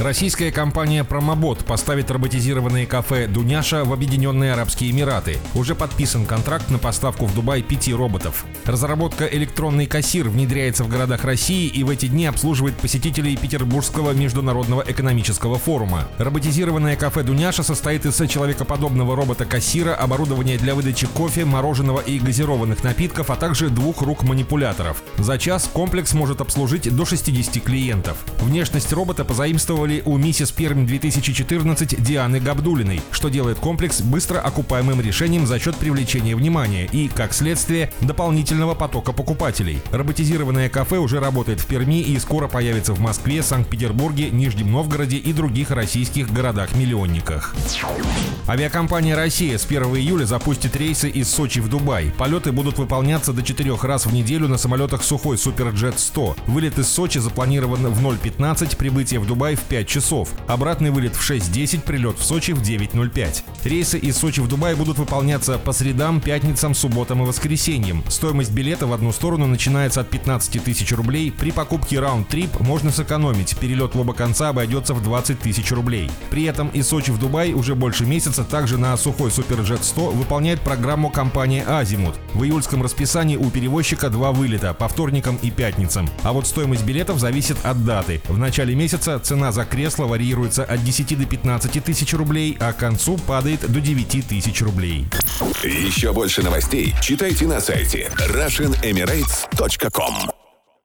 Российская компания «Промобот» поставит роботизированные кафе «Дуняша» в Объединенные Арабские Эмираты. Уже подписан контракт на поставку в Дубай пяти роботов. Разработка «Электронный кассир» внедряется в городах России и в эти дни обслуживает посетителей Петербургского международного экономического форума. Роботизированное кафе «Дуняша» состоит из человекоподобного робота-кассира, оборудования для выдачи кофе, мороженого и газированных напитков, а также двух рук манипуляторов. За час комплекс может обслужить до 60 клиентов. Внешность робота позаимствовала участвовали у «Миссис Пермь 2014» Дианы Габдулиной, что делает комплекс быстро окупаемым решением за счет привлечения внимания и, как следствие, дополнительного потока покупателей. Роботизированное кафе уже работает в Перми и скоро появится в Москве, Санкт-Петербурге, Нижнем Новгороде и других российских городах-миллионниках. Авиакомпания «Россия» с 1 июля запустит рейсы из Сочи в Дубай. Полеты будут выполняться до четырех раз в неделю на самолетах «Сухой Суперджет 100». Вылет из Сочи запланирован в 0.15, прибытие в Дубай в 5 5 часов. Обратный вылет в 6.10, прилет в Сочи в 9.05. Рейсы из Сочи в Дубай будут выполняться по средам, пятницам, субботам и воскресеньям. Стоимость билета в одну сторону начинается от 15 тысяч рублей. При покупке round-trip можно сэкономить. Перелет в оба конца обойдется в 20 тысяч рублей. При этом из Сочи в Дубай уже больше месяца также на сухой Суперджет 100 выполняет программу компания Азимут. В июльском расписании у перевозчика два вылета по вторникам и пятницам. А вот стоимость билетов зависит от даты. В начале месяца цена за кресло варьируется от 10 до 15 тысяч рублей, а к концу падает до 9 тысяч рублей. Еще больше новостей читайте на сайте RussianEmirates.com